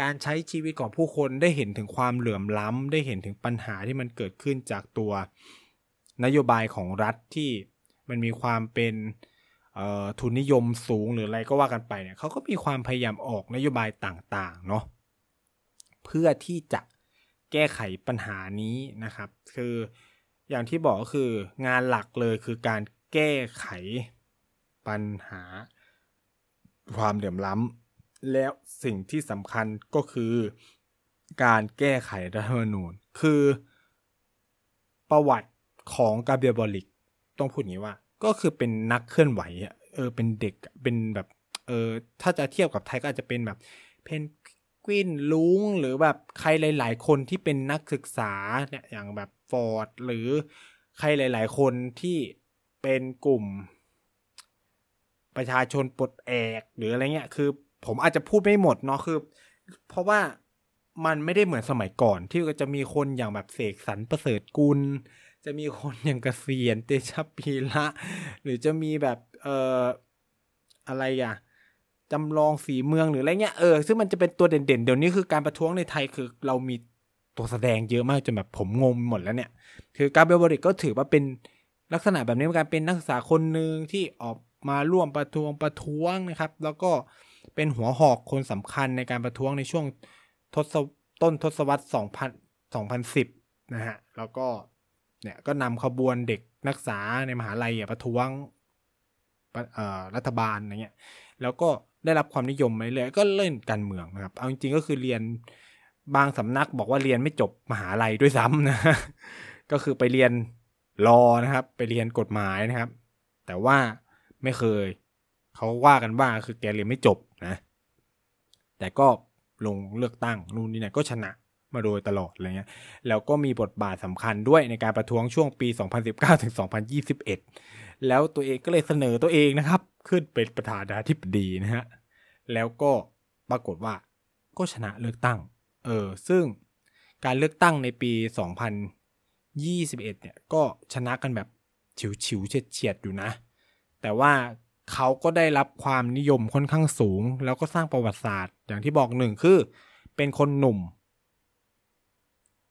การใช้ชีวิตของผู้คนได้เห็นถึงความเหลื่อมล้ำได้เห็นถึงปัญหาที่มันเกิดขึ้นจากตัวนโยบายของรัฐที่มันมีความเป็นทุนนิยมสูงหรืออะไรก็ว่ากันไปเนี่ยเขาก็มีความพยายามออกนโยบายต่างๆเนาะเพื่อที่จะ แก้ไขปัญหานี้นะครับ คืออย่างที่บอกก็คืองานหลักเลยคือการแก้ไขปัญหา ความเหลื่อมล้ำแล้วสิ่งที่สำคัญก็คือการแก้ไขรัฐธรรมนูญ คือประวัติของกาเบียบอลิกต้องพูดอย่างนี้ว่า ก็คือเป็นนักเคลื่อนไหวเออเป็นเด็กเป็นแบบเออถ้าจะเทียบกับไทยก็อาจจะเป็นแบบ เพน วินลุงหรือแบบใครหลาย ๆ คนที่เป็นนักศึกษาเนี่ยอย่างแบบฟอร์ดหรือใครหลาย ๆ คนที่เป็นกลุ่ม ประชาชนปลดแอกหรืออะไรเงี้ยคือ ผมอาจจะพูดไม่หมดเนาะคือ เพราะว่ามันไม่ได้เหมือนสมัยก่อน ที่จะมีคนอย่างแบบเสกสรรประเสริฐกุล จะมีคนอย่างกเกษียณเตชะพีละ หรือจะมีแบบเอ่ออะไรอะ จำลองฝีเมืองหรืออะไรเงี้ยเออซึ่งมันจะเป็นตัวเด่นๆเดี๋ยวนี้คือการประท้วงในไทยคือเรามีตัวแสดงเยอะมากจนแบบผมงงหมดแล้วเนี่ย คือการเบลบริกก็ถือว่าเป็นลักษณะแบบนี้การเป็นนักศึกษาคนหนึ่งที่ออกมาร่วมประท้วงประท้วงนะครับ แล้วก็เป็นหัวหอกคนสำคัญในการประท้วงในช่วงทศต้นทศวรรษ2000 2010นะฮะแล้วก็เนี่ยก็นำขบวนเด็กนักศึกษาในมหาลัยประท้วงรัฐบาลอะไรเงี้ยแล้วก็ ได้รับความนิยมไปเลยก็เล่นการเมืองนะครับ เอาจริงๆก็คือเรียนบางสำนักบอกว่าเรียนไม่จบมหาลัยด้วยซ้ำนะ ก็คือไปเรียนรอนะครับ ไปเรียนกฎหมายนะครับ แต่ว่าไม่เคย เขาว่ากันว่าคือแกเรียนไม่จบนะ แต่ก็ลงเลือกตั้งนู่นนี่นะก็ชนะมาโดยตลอดอะไรเงี้ย แล้วก็มีบทบาทสำคัญด้วยในการประท้วงช่วงปี 2019ถึง2021 แล้วตัวเองก็เลยเสนอตัวเองนะครับ ขึ้นเป็นประธานาธิบดีนะฮะ แล้วก็ปรากฏว่าก็ชนะเลือกตั้ง เออ ซึ่งการเลือกตั้งในปี 2021 เนี่ยก็ชนะกันแบบฉิวๆเฉียดๆอยู่นะ แต่ว่าเขาก็ได้รับความนิยมค่อนข้างสูง แล้วก็สร้างประวัติศาสตร์ อย่างที่บอกหนึ่งคือ เป็นคนหนุ่ม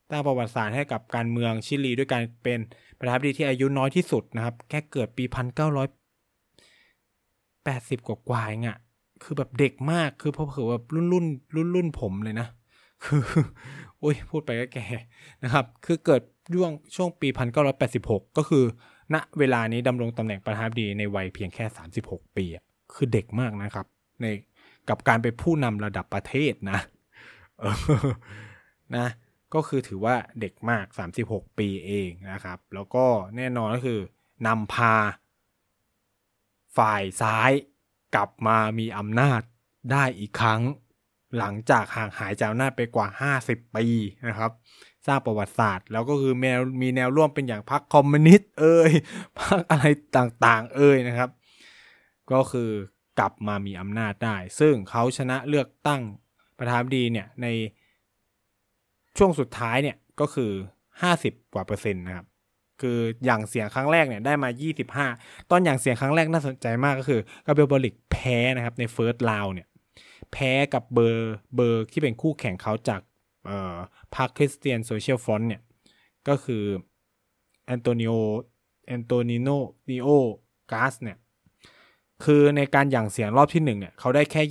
สร้างประวัติศาสตร์ให้กับการเมืองชิลีด้วยการเป็นประธานาธิบดีที่อายุน้อยที่สุดนะครับ แค่เกิดปีพันเก้าร้อยแปดสิบกว่ากว่าเองอะ คือแบบเด็กมากคือพอเผื่อแบบรุ่นรุ่นรุ่นรุ่นผมเลยนะ คือโอ้ยพูดไปก็แก่นะครับ คือเกิดช่วงช่วงปีพันเก้าร้อยแปดสิบหกก็คือ ณเวลานี้ดำรงตำแหน่งประธานาธิบดีในวัยเพียงแค่36ปีคือเด็กมากนะครับ ในกับการเป็นผู้นำระดับประเทศนะนะก็คือถือว่าเด็กมาก 36 ปีเองนะครับ แล้วก็แน่นอนก็คือนำพาฝ่ายซ้าย กลับมามีอำนาจได้อีกครั้ง หลังจากห่างหายจากอำนาจไปกว่า 50 ปีนะครับ สร้างประวัติศาสตร์ แล้วก็คือแนวมีแนวร่วมเป็นอย่างพรรคคอมมิวนิสต์เอ่ยพรรคอะไรต่างๆ เอ่ยนะครับ ก็คือกลับมามีอำนาจได้ ซึ่งเขาชนะเลือกตั้งประธานาธิบดีเนี่ยในช่วงสุดท้ายเนี่ยก็คือ 50 กว่าเปอร์เซ็นต์นะครับ คือหยั่งเสียงครั้งแรกเนี่ยได้มา 25 ตอนหยั่งเสียงครั้งแรกน่าสนใจมากก็คือกาเบรียลบอริกแพ้นะครับใน first round เนี่ยแพ้กับเบอร์เบอร์ที่เป็นคู่แข่งเขาจากพรรค Christian Social Front เนี่ยก็คือแอนโตนิโอแอนโตนิโนนิโอกาสเนี่ยคือในการหยั่งเสียงรอบที่หนึ่งเนี่ยเขาได้แค่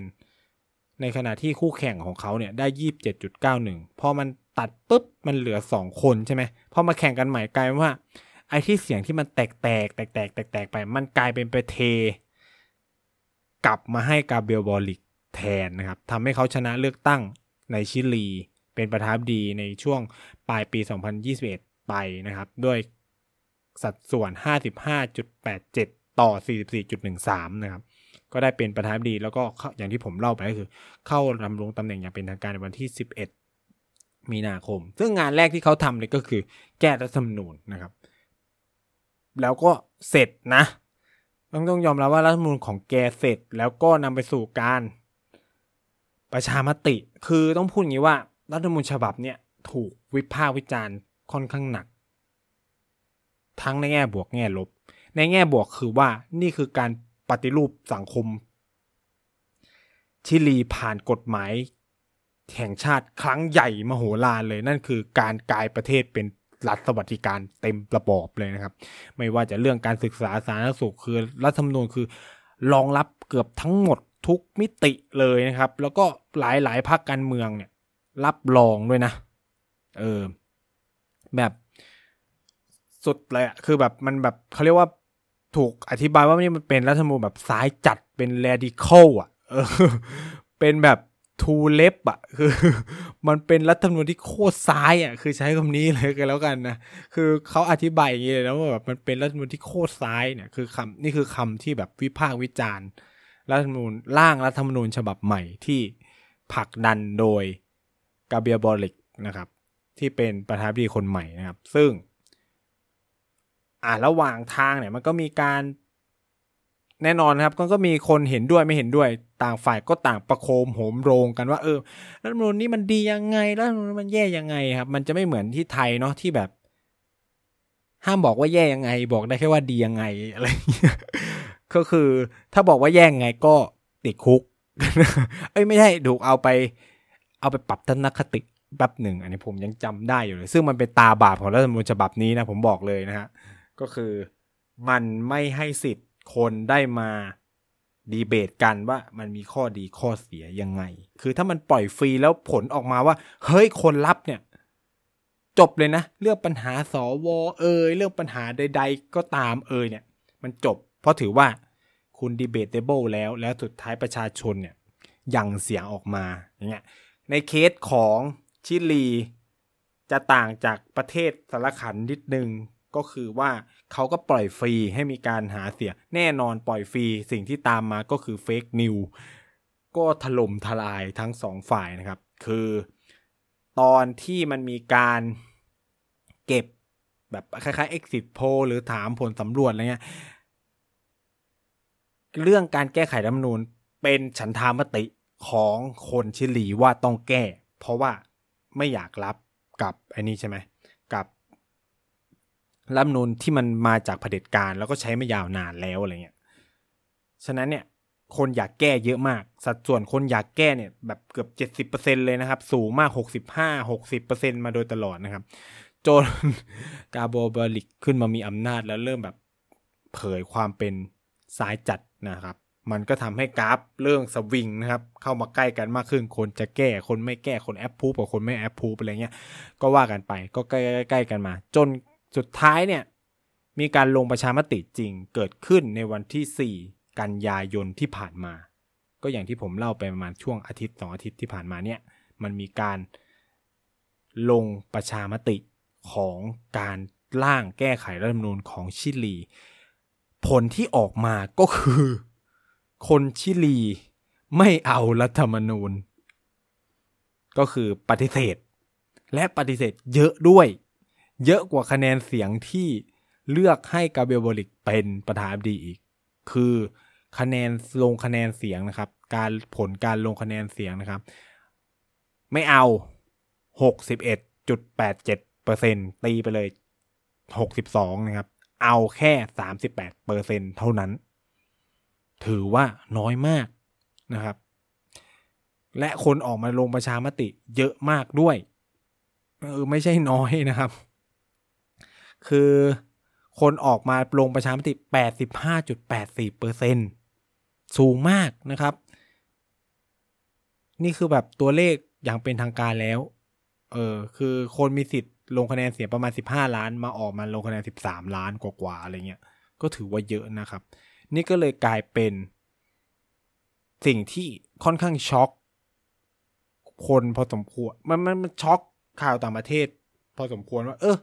25.8%ในขณะที่คู่แข่งของเขาเนี่ยได้ 27.91 พอมัน ตัดปุ๊บมันเหลือ2คนใช่ไหมพอมาแข่งกันใหม่กลายว่า ไอ้ที่เสียงที่มันแตกแตกแตกแตกแตกแตกไป มันกลายเป็นไปเท กลับมาให้กาเบลบอลิกแทนนะครับทำให้เขาชนะเลือกตั้งในชิลี เป็นประธานดีในช่วงปลายปี 2021 ไปนะครับ ด้วยสัดส่วน 55.87 ต่อ 44.13 นะครับ ก็ได้เป็นประธานดีแล้วก็อย่างที่ผมเล่าไปก็คือ เข้าดำรงตำแหน่งอย่างเป็นทางการในวันที่ 11 มีนาคม ซึ่งงานแรกที่เขาทำเลยก็คือ แก้รัฐธรรมนูญนะครับ แล้วก็เสร็จนะ ต้องต้องยอมรับว่ารัฐธรรมนูญของแกเสร็จ แล้วก็นำไปสู่การ ประชามติ คือต้องพูดอย่างนี้ว่า รัฐธรรมนูญฉบับเนี้ยถูกวิพากษ์วิจารณ์ค่อนข้างหนัก ทั้งในแง่บวกแง่ลบ ในแง่บวกคือว่านี่คือการปฏิรูปสังคมชิลีผ่านกฎหมาย แห่งชาติครั้งใหญ่มโหฬารเลยนั่นคือการกลายประเทศเป็นรัฐสวัสดิการเต็มระบอบเลยนะครับ ไม่ว่าจะเรื่องการศึกษาสาธารณสุขคือรัฐธรรมนูญคือรองรับเกือบทั้งหมดทุกมิติเลยนะครับ แล้วก็หลายหลายภาคการเมืองเนี่ยรับรองด้วยนะ เออ แบบสุดเลยอะคือแบบมันแบบเขาเรียกว่าถูกอธิบายว่านี่มันเป็นรัฐธรรมนูญแบบซ้ายจัดเป็นเรดิคอลอะเออ เป็นแบบ ทูเล็บอะคือ มันเป็นรัฐธรรมนูญที่โคตรซ้ายอะคือใช้คำนี้เลยกันแล้วกันนะคือเขาอธิบายอย่างนี้เลยนะว่าแบบมันเป็นรัฐธรรมนูญที่โคตรซ้ายเนี่ยคือคำนี่คือคำที่แบบวิพากษ์วิจารณ์รัฐธรรมนูญร่างรัฐธรรมนูญฉบับใหม่ที่ผลักดันโดยกาเบียบอลิกนะครับ ที่เป็นประธานาธิบดีคนใหม่นะครับ ซึ่ง อ่าระหว่างทางเนี่ยมันก็มีการ แน่นอนครับก็ก็มีคนเห็นด้วยไม่เห็นด้วยต่างฝ่ายก็ต่างประโคมโหมโรงกันว่าเออรัฐธรรมนูญนี้มันดียังไงรัฐธรรมนูญมันแย่ยังไงครับ มันจะไม่เหมือนที่ไทยเนาะที่แบบ ห้ามบอกว่าแย่ยังไง บอกได้แค่ว่าดียังไงอะไรก็คือ ถ้าบอกว่าแย่ยังไงก็ติดคุก เอ้ยไม่ใช่ถูกเอาไป เอาไปปรับทัศนคติแป๊บหนึ่งอันนี้ผมยังจำได้อยู่เลย ซึ่งมันเป็นตาบาปของรัฐธรรมนูญฉบับนี้นะผมบอกเลยนะฮะก็คือมันไม่ให้สิทธิ์ คนได้มาดีเบตกันว่ามันมีข้อดีข้อเสียยังไง คือถ้ามันปล่อยฟรีแล้วผลออกมาว่า เฮ้ยคนรับเนี่ย จบเลยนะ เรื่องปัญหาสวเอยเรื่องปัญหาใด ๆ ก็ตามเอยเนี่ย มันจบ เพราะถือว่าคุณดีเบตเตเบิลแล้ว แล้วสุดท้ายประชาชนเนี่ยยังเสียงออกมาอย่างเงี้ยในเคสของชิลีจะต่างจากประเทศสารขันนิดนึง ก็คือว่าเขาก็ปล่อยฟรีให้มีการหาเสียงแน่นอนปล่อยฟรีสิ่งที่ตามมาก็คือเฟกนิวก็ถล่มทลายทั้งสองฝ่ายนะครับ คือตอนที่มันมีการเก็บแบบคล้ายๆ exit poll หรือถามผลสำรวจอะไรเงี้ยเรื่องการแก้ไขรัฐมนูญเป็นฉันทามติของคนชิลีว่าต้องแก้ เพราะว่าไม่อยากรับกับไอ้นี่ใช่ไหม รัฐมนูลที่มันมาจากเผด็จการแล้วก็ใช้มายาวนานแล้วอะไรเงี้ย ฉะนั้นเนี่ยคนอยากแก้เยอะมาก สัดส่วนคนอยากแก้เนี่ยแบบเกือบ 70%เลยนะครับ สูงมาก 65-60%มาโดยตลอดนะครับ จนกาโบบาลิกขึ้นมามีอำนาจแล้วเริ่มแบบเผยความเป็นสายจัดนะครับ มันก็ทำให้กราฟเรื่องสวิงนะครับ เข้ามาใกล้กันมากขึ้น คนจะแก้คนไม่แก้คนแอปพูบกับคนไม่แอปพูบอะไรเงี้ย ก็ว่ากันไปก็ใกล้ๆกันมา จน สุดท้ายเนี่ยมีการลงประชามติจริงเกิดขึ้นในวันที่ 4 กันยายนที่ผ่านมา ก็อย่างที่ผมเล่าไปประมาณช่วงอาทิตย์สองอาทิตย์ที่ผ่านมาเนี่ยมันมีการลงประชามติของการร่างแก้ไขรัฐธรรมนูญของชิลี ผลที่ออกมาก็คือ คนชิลีไม่เอารัฐธรรมนูญ ก็คือปฏิเสธ และปฏิเสธเยอะด้วย เยอะกว่าคะแนนเสียงที่เลือกให้กาเบลบริกเป็นประธานาธิบดีอีก คือคะแนนลงคะแนนเสียงนะครับ การผลการลงคะแนนเสียงนะครับ ไม่เอา 61.87%ตีไปเลย 62 นะครับ เอาแค่ 38%เท่านั้น ถือว่าน้อยมากนะครับ และคนออกมาลงประชามติเยอะมากด้วยเออไม่ใช่น้อยนะครับ คือคนออกมาลงประชามติ 85.84เปอร์เซ็นสูงมากนะครับ นี่คือแบบตัวเลขอย่างเป็นทางการแล้ว เออ คือคนมีสิทธิ์ลงคะแนนเสียงประมาณ 15 ล้าน มาออกมาลงคะแนน 13 ล้านกว่าๆอะไรเงี้ย ก็ถือว่าเยอะนะครับ นี่ก็เลยกลายเป็นสิ่งที่ค่อนข้างช็อก คนพอสมควร มันมันมันช็อกข่าวต่างประเทศ พอสมควรว่า เออ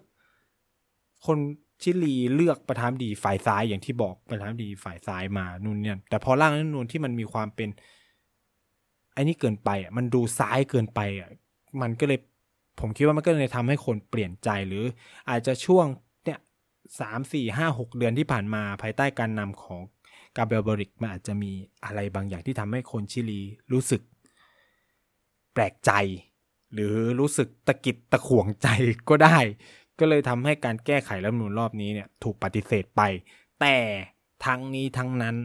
คนชิลีเลือกประธานดีฝ่ายซ้ายอย่างที่บอกประธานดีฝ่ายซ้ายมานู่นเนี่ยแต่พอร่างนั้นนูนที่มันมีความเป็นไอ้นี่เกินไปอะมันดูซ้ายเกินไปอะมันก็เลยผมคิดว่ามันก็เลยทำให้คนเปลี่ยนใจหรือ อาจจะช่วงเนี่ยสามสี่ห้าหกเดือนที่ผ่านมาภายใต้การนำของกาเบลบริกมันอาจจะมีอะไรบางอย่างที่ทำให้คนชิลีรู้สึก แปลกใจ หรือรู้สึกตะกิดตะขวงใจก็ได้ ก็เลยทำให้การแก้ไขรัฐมนูลรอบนี้เนี่ยถูกปฏิเสธไป แต่ทั้งนี้ทั้งนั้น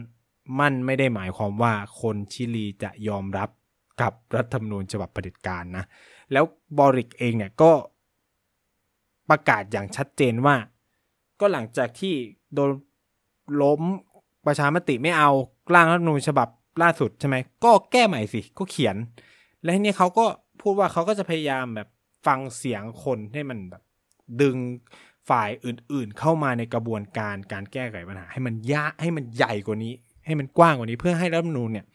มันไม่ได้หมายความว่าคนชิลีจะยอมรับกับรัฐธรรมนูญฉบับปฏิการนะ แล้วบอริกเองเนี่ยก็ประกาศอย่างชัดเจนว่า ก็หลังจากที่โดนล้มประชามติไม่เอาร่างรัฐธรรมนูญฉบับล่าสุดใช่ไหมก็แก้ใหม่สิก็เขียน และทีนี้เขาก็พูดว่าเขาก็จะพยายามแบบฟังเสียงคนให้มันแบบ ดึงฝ่ายอื่นๆ เข้ามาในกระบวนการการแก้ไขปัญหา ให้มันยากให้มันใหญ่กว่านี้ ให้มันกว้างกว่านี้เพื่อให้รัฐมนูญเนี่ย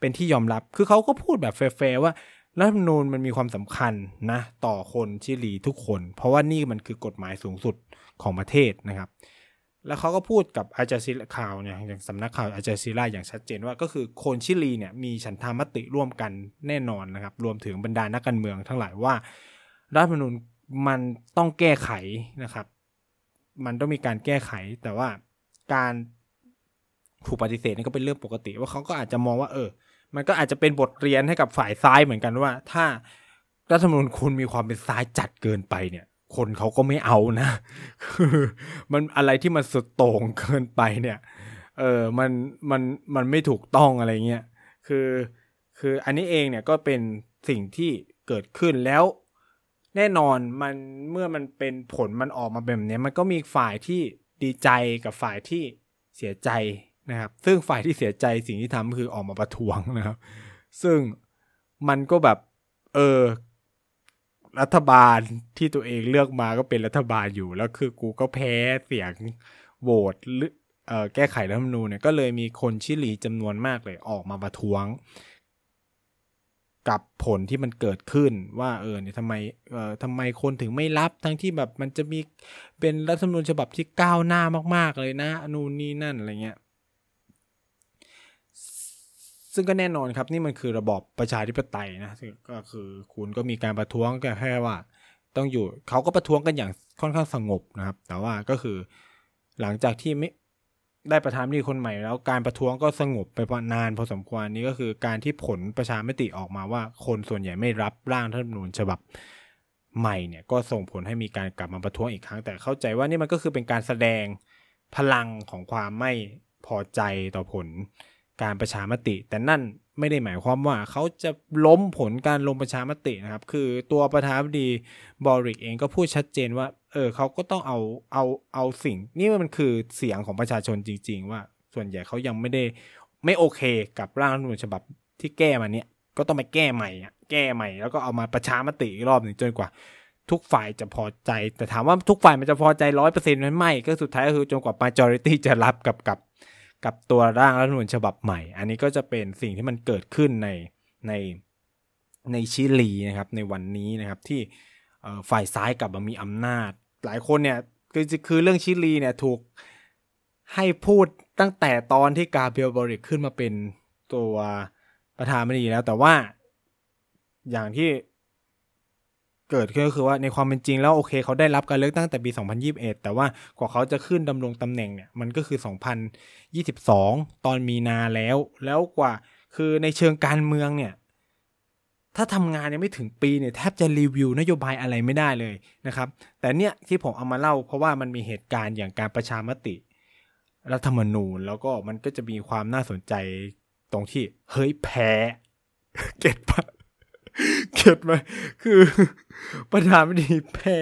เป็นที่ยอมรับคือเขาก็พูดแบบแฟร์ว่ารัฐมนูญมันมีความสำคัญนะต่อคนชิลีทุกคน เพราะว่านี่มันคือกฎหมายสูงสุดของประเทศนะครับ แล้วเขาก็พูดกับอาจารย์ซีข่าวเนี่ยอย่างสำนักข่าวอาจารย์ซีราอย่างชัดเจนว่าก็คือคนชิลีเนี่ยมีฉันทามติร่วมกันแน่นอนนะครับ รวมถึงบรรดานักการเมืองทั้งหลายว่ารัฐธรรมนูญ มันต้องแก้ไขนะครับ มันต้องมีการแก้ไข แต่ว่าการถูกปฏิเสธนี่ก็เป็นเรื่องปกติ ว่าเขาก็อาจจะมองว่า เออ มันก็อาจจะเป็นบทเรียนให้กับฝ่ายซ้ายเหมือนกันว่า ถ้ารัฐธรรมนูญคุณมีความเป็นซ้ายจัดเกินไปเนี่ย คนเขาก็ไม่เอานะคือมันอะไรที่มันสุดโต่งเกินไปเนี่ย เออมันมันมันไม่ถูกต้องอะไรเงี้ยคือ คืออันนี้เองเนี่ยก็เป็นสิ่งที่เกิดขึ้นแล้ว แน่นอนมันเมื่อมันเป็นผลมันออกมาแบบนี้มันก็มีฝ่ายที่ดีใจกับฝ่ายที่เสียใจนะครับ ซึ่งฝ่ายที่เสียใจสิ่งที่ทำคือออกมาประท้วงนะครับ ซึ่งมันก็แบบ เออ รัฐบาลที่ตัวเองเลือกมาก็เป็นรัฐบาลอยู่ แล้วคือกูก็แพ้เสียงโหวตหรือแก้ไขรัฐธรรมนูญเนี่ยก็เลยมีคนชิลีจำนวนมากเลยออกมาประท้วง กับผลที่มันเกิดขึ้นว่าเออเนี่ยทำไมเอ่อทำไมคนถึงไม่รับทั้งที่แบบมันจะมีเป็นรัฐธรรมนูญฉบับที่ก้าวหน้ามาก ๆ เลยนะนู่นนี่นั่นอะไรเงี้ยซึ่งก็แน่นอนครับนี่มันคือระบอบประชาธิปไตยนะก็คือคุณก็มีการประท้วงกันแค่ว่า ต้องอยู่เขาก็ประท้วงกันอย่างค่อนข้างสงบนะครับ แต่ว่าก็คือหลังจากที่ไม่ ได้ประธานดีคนใหม่แล้วการประท้วงก็สงบไปนานพอสมควรนี้ก็คือการที่ผลประชามติออกมาว่า คนส่วนใหญ่ไม่รับร่างรัฐธรรมนูญฉบับใหม่เนี่ยก็ส่งผลให้มีการกลับมาประท้วงอีกครั้ง แต่เข้าใจว่านี่มันก็คือเป็นการแสดงพลังของความไม่พอใจต่อผลการประชามติ แต่นั่นไม่ได้หมายความว่าเขาจะล้มผลการลงประชามตินะครับ คือตัวประธานาธิบดีบอริกเองก็พูดชัดเจนว่า เออเขาก็ต้องเอาเอาเอาสิ่ง นี่มันคือเสียงของประชาชนจริง ๆ ว่า ส่วนใหญ่เขายังไม่ได้ไม่โอเคกับร่างรัฐธรรมนูญฉบับที่แก้มาเนี่ยก็ต้องไปแก้ใหม่อะแก้ใหม่ แล้วก็เอามาประชามติอีกรอบหนึ่งจนกว่า ทุกฝ่ายจะพอใจ แต่ถามว่าทุกฝ่ายมันจะพอใจร้อยเปอร์เซ็นต์ไม่ก็สุดท้ายก็คือจนกว่า majority จะรับกับกับกับตัวร่างรัฐธรรมนูญฉบับใหม่ อันนี้ก็จะเป็นสิ่งที่มันเกิดขึ้นในในในชิลีนะครับในวันนี้นะครับที่ ฝ่ายซ้ายกลับมามีอำนาจ หลายคนเนี่ยคือคือเรื่องชิลีเนี่ยถูกให้พูดตั้งแต่ตอนที่กาเบรียลบริกขึ้นมาเป็นตัวประธานาธิบดีแล้ว แต่ว่าอย่างที่เกิดขึ้นก็คือว่าในความเป็นจริงแล้วโอเคเขาได้รับการเลือกตั้งแต่ปี 2021 แต่ว่ากว่าเขาจะขึ้นดำรงตำแหน่งเนี่ยมันก็คือ 2022 ตอนมีนาแล้ว แล้วกว่าคือในเชิงการเมืองเนี่ย ถ้าทำงานยังไม่ถึงปีเนี่ยแทบจะรีวิวนโยบายอะไรไม่ได้เลยนะครับ แต่เนี่ยที่ผมเอามาเล่า เพราะว่ามันมีเหตุการณ์อย่างการประชามติรัฐธรรมนูญ แล้วก็มันก็จะมีความน่าสนใจตรงที่ เฮ้ยแพ้ เก็ตปะเก็ตไหมคือประธานบดีแพ้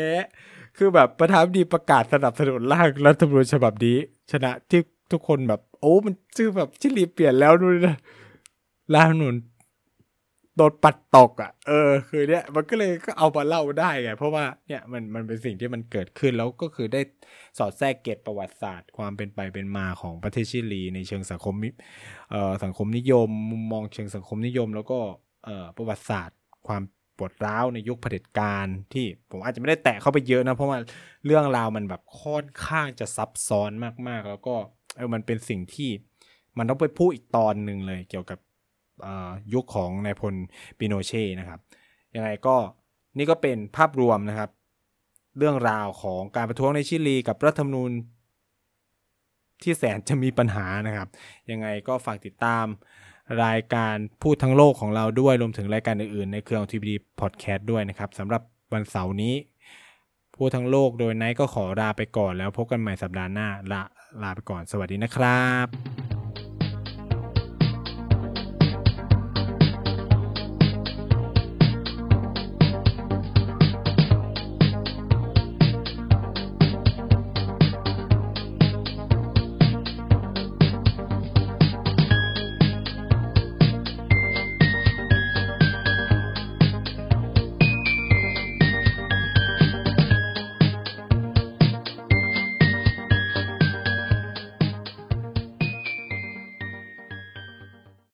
คือแบบประธานบดีประกาศสนับสนุนร่างรัฐธรรมนูญฉบับนี้ ชนะที่ทุกคนแบบ โอ้มันชื่อแบบชิลีเปลี่ยนแล้วด้วยนะร่างรัฐธรรมนูญ โดนปัดตกอะ เออ คือเนี้ยมันก็เลยก็เอามาเล่าได้ไง เพราะว่าเนี่ยมันมันเป็นสิ่งที่มันเกิดขึ้นแล้วก็คือได้สอดแทรกเกตประวัติศาสตร์ ความเป็นไปเป็นมาของประเทศชิลี ในเชิงสังคมเอ่อสังคมนิยม มุมมองเชิงสังคมนิยม แล้วก็เอ่อประวัติศาสตร์ ความปวดร้าวในยุคเผด็จการที่ผมอาจจะไม่ได้แตะเข้าไปเยอะนะ เพราะว่าเรื่องราวมันแบบค่อนข้างจะซับซ้อนมากๆ แล้วก็เออมันเป็นสิ่งที่มันต้องไปพูดอีกตอนหนึ่งเลยเกี่ยวกับ ยุคของนายพลปิโนเช่นะครับยังไงก็นี่ก็เป็นภาพรวมนะครับ เรื่องราวของการประท้วงในชิลี กับรัฐธรรมนูญที่แสนจะมีปัญหานะครับ ยังไงก็ฝากติดตามรายการพูดทั้งโลกของเราด้วยรวมถึงรายการอื่นๆ ในเครือของทีวีพอดแคสต์ด้วยนะครับสำหรับวันเสาร์นี้ พูดทั้งโลกโดยไนก็ขอลาไปก่อนแล้วพบกันใหม่สัปดาห์หน้าลาลาไปก่อนสวัสดีนะครับ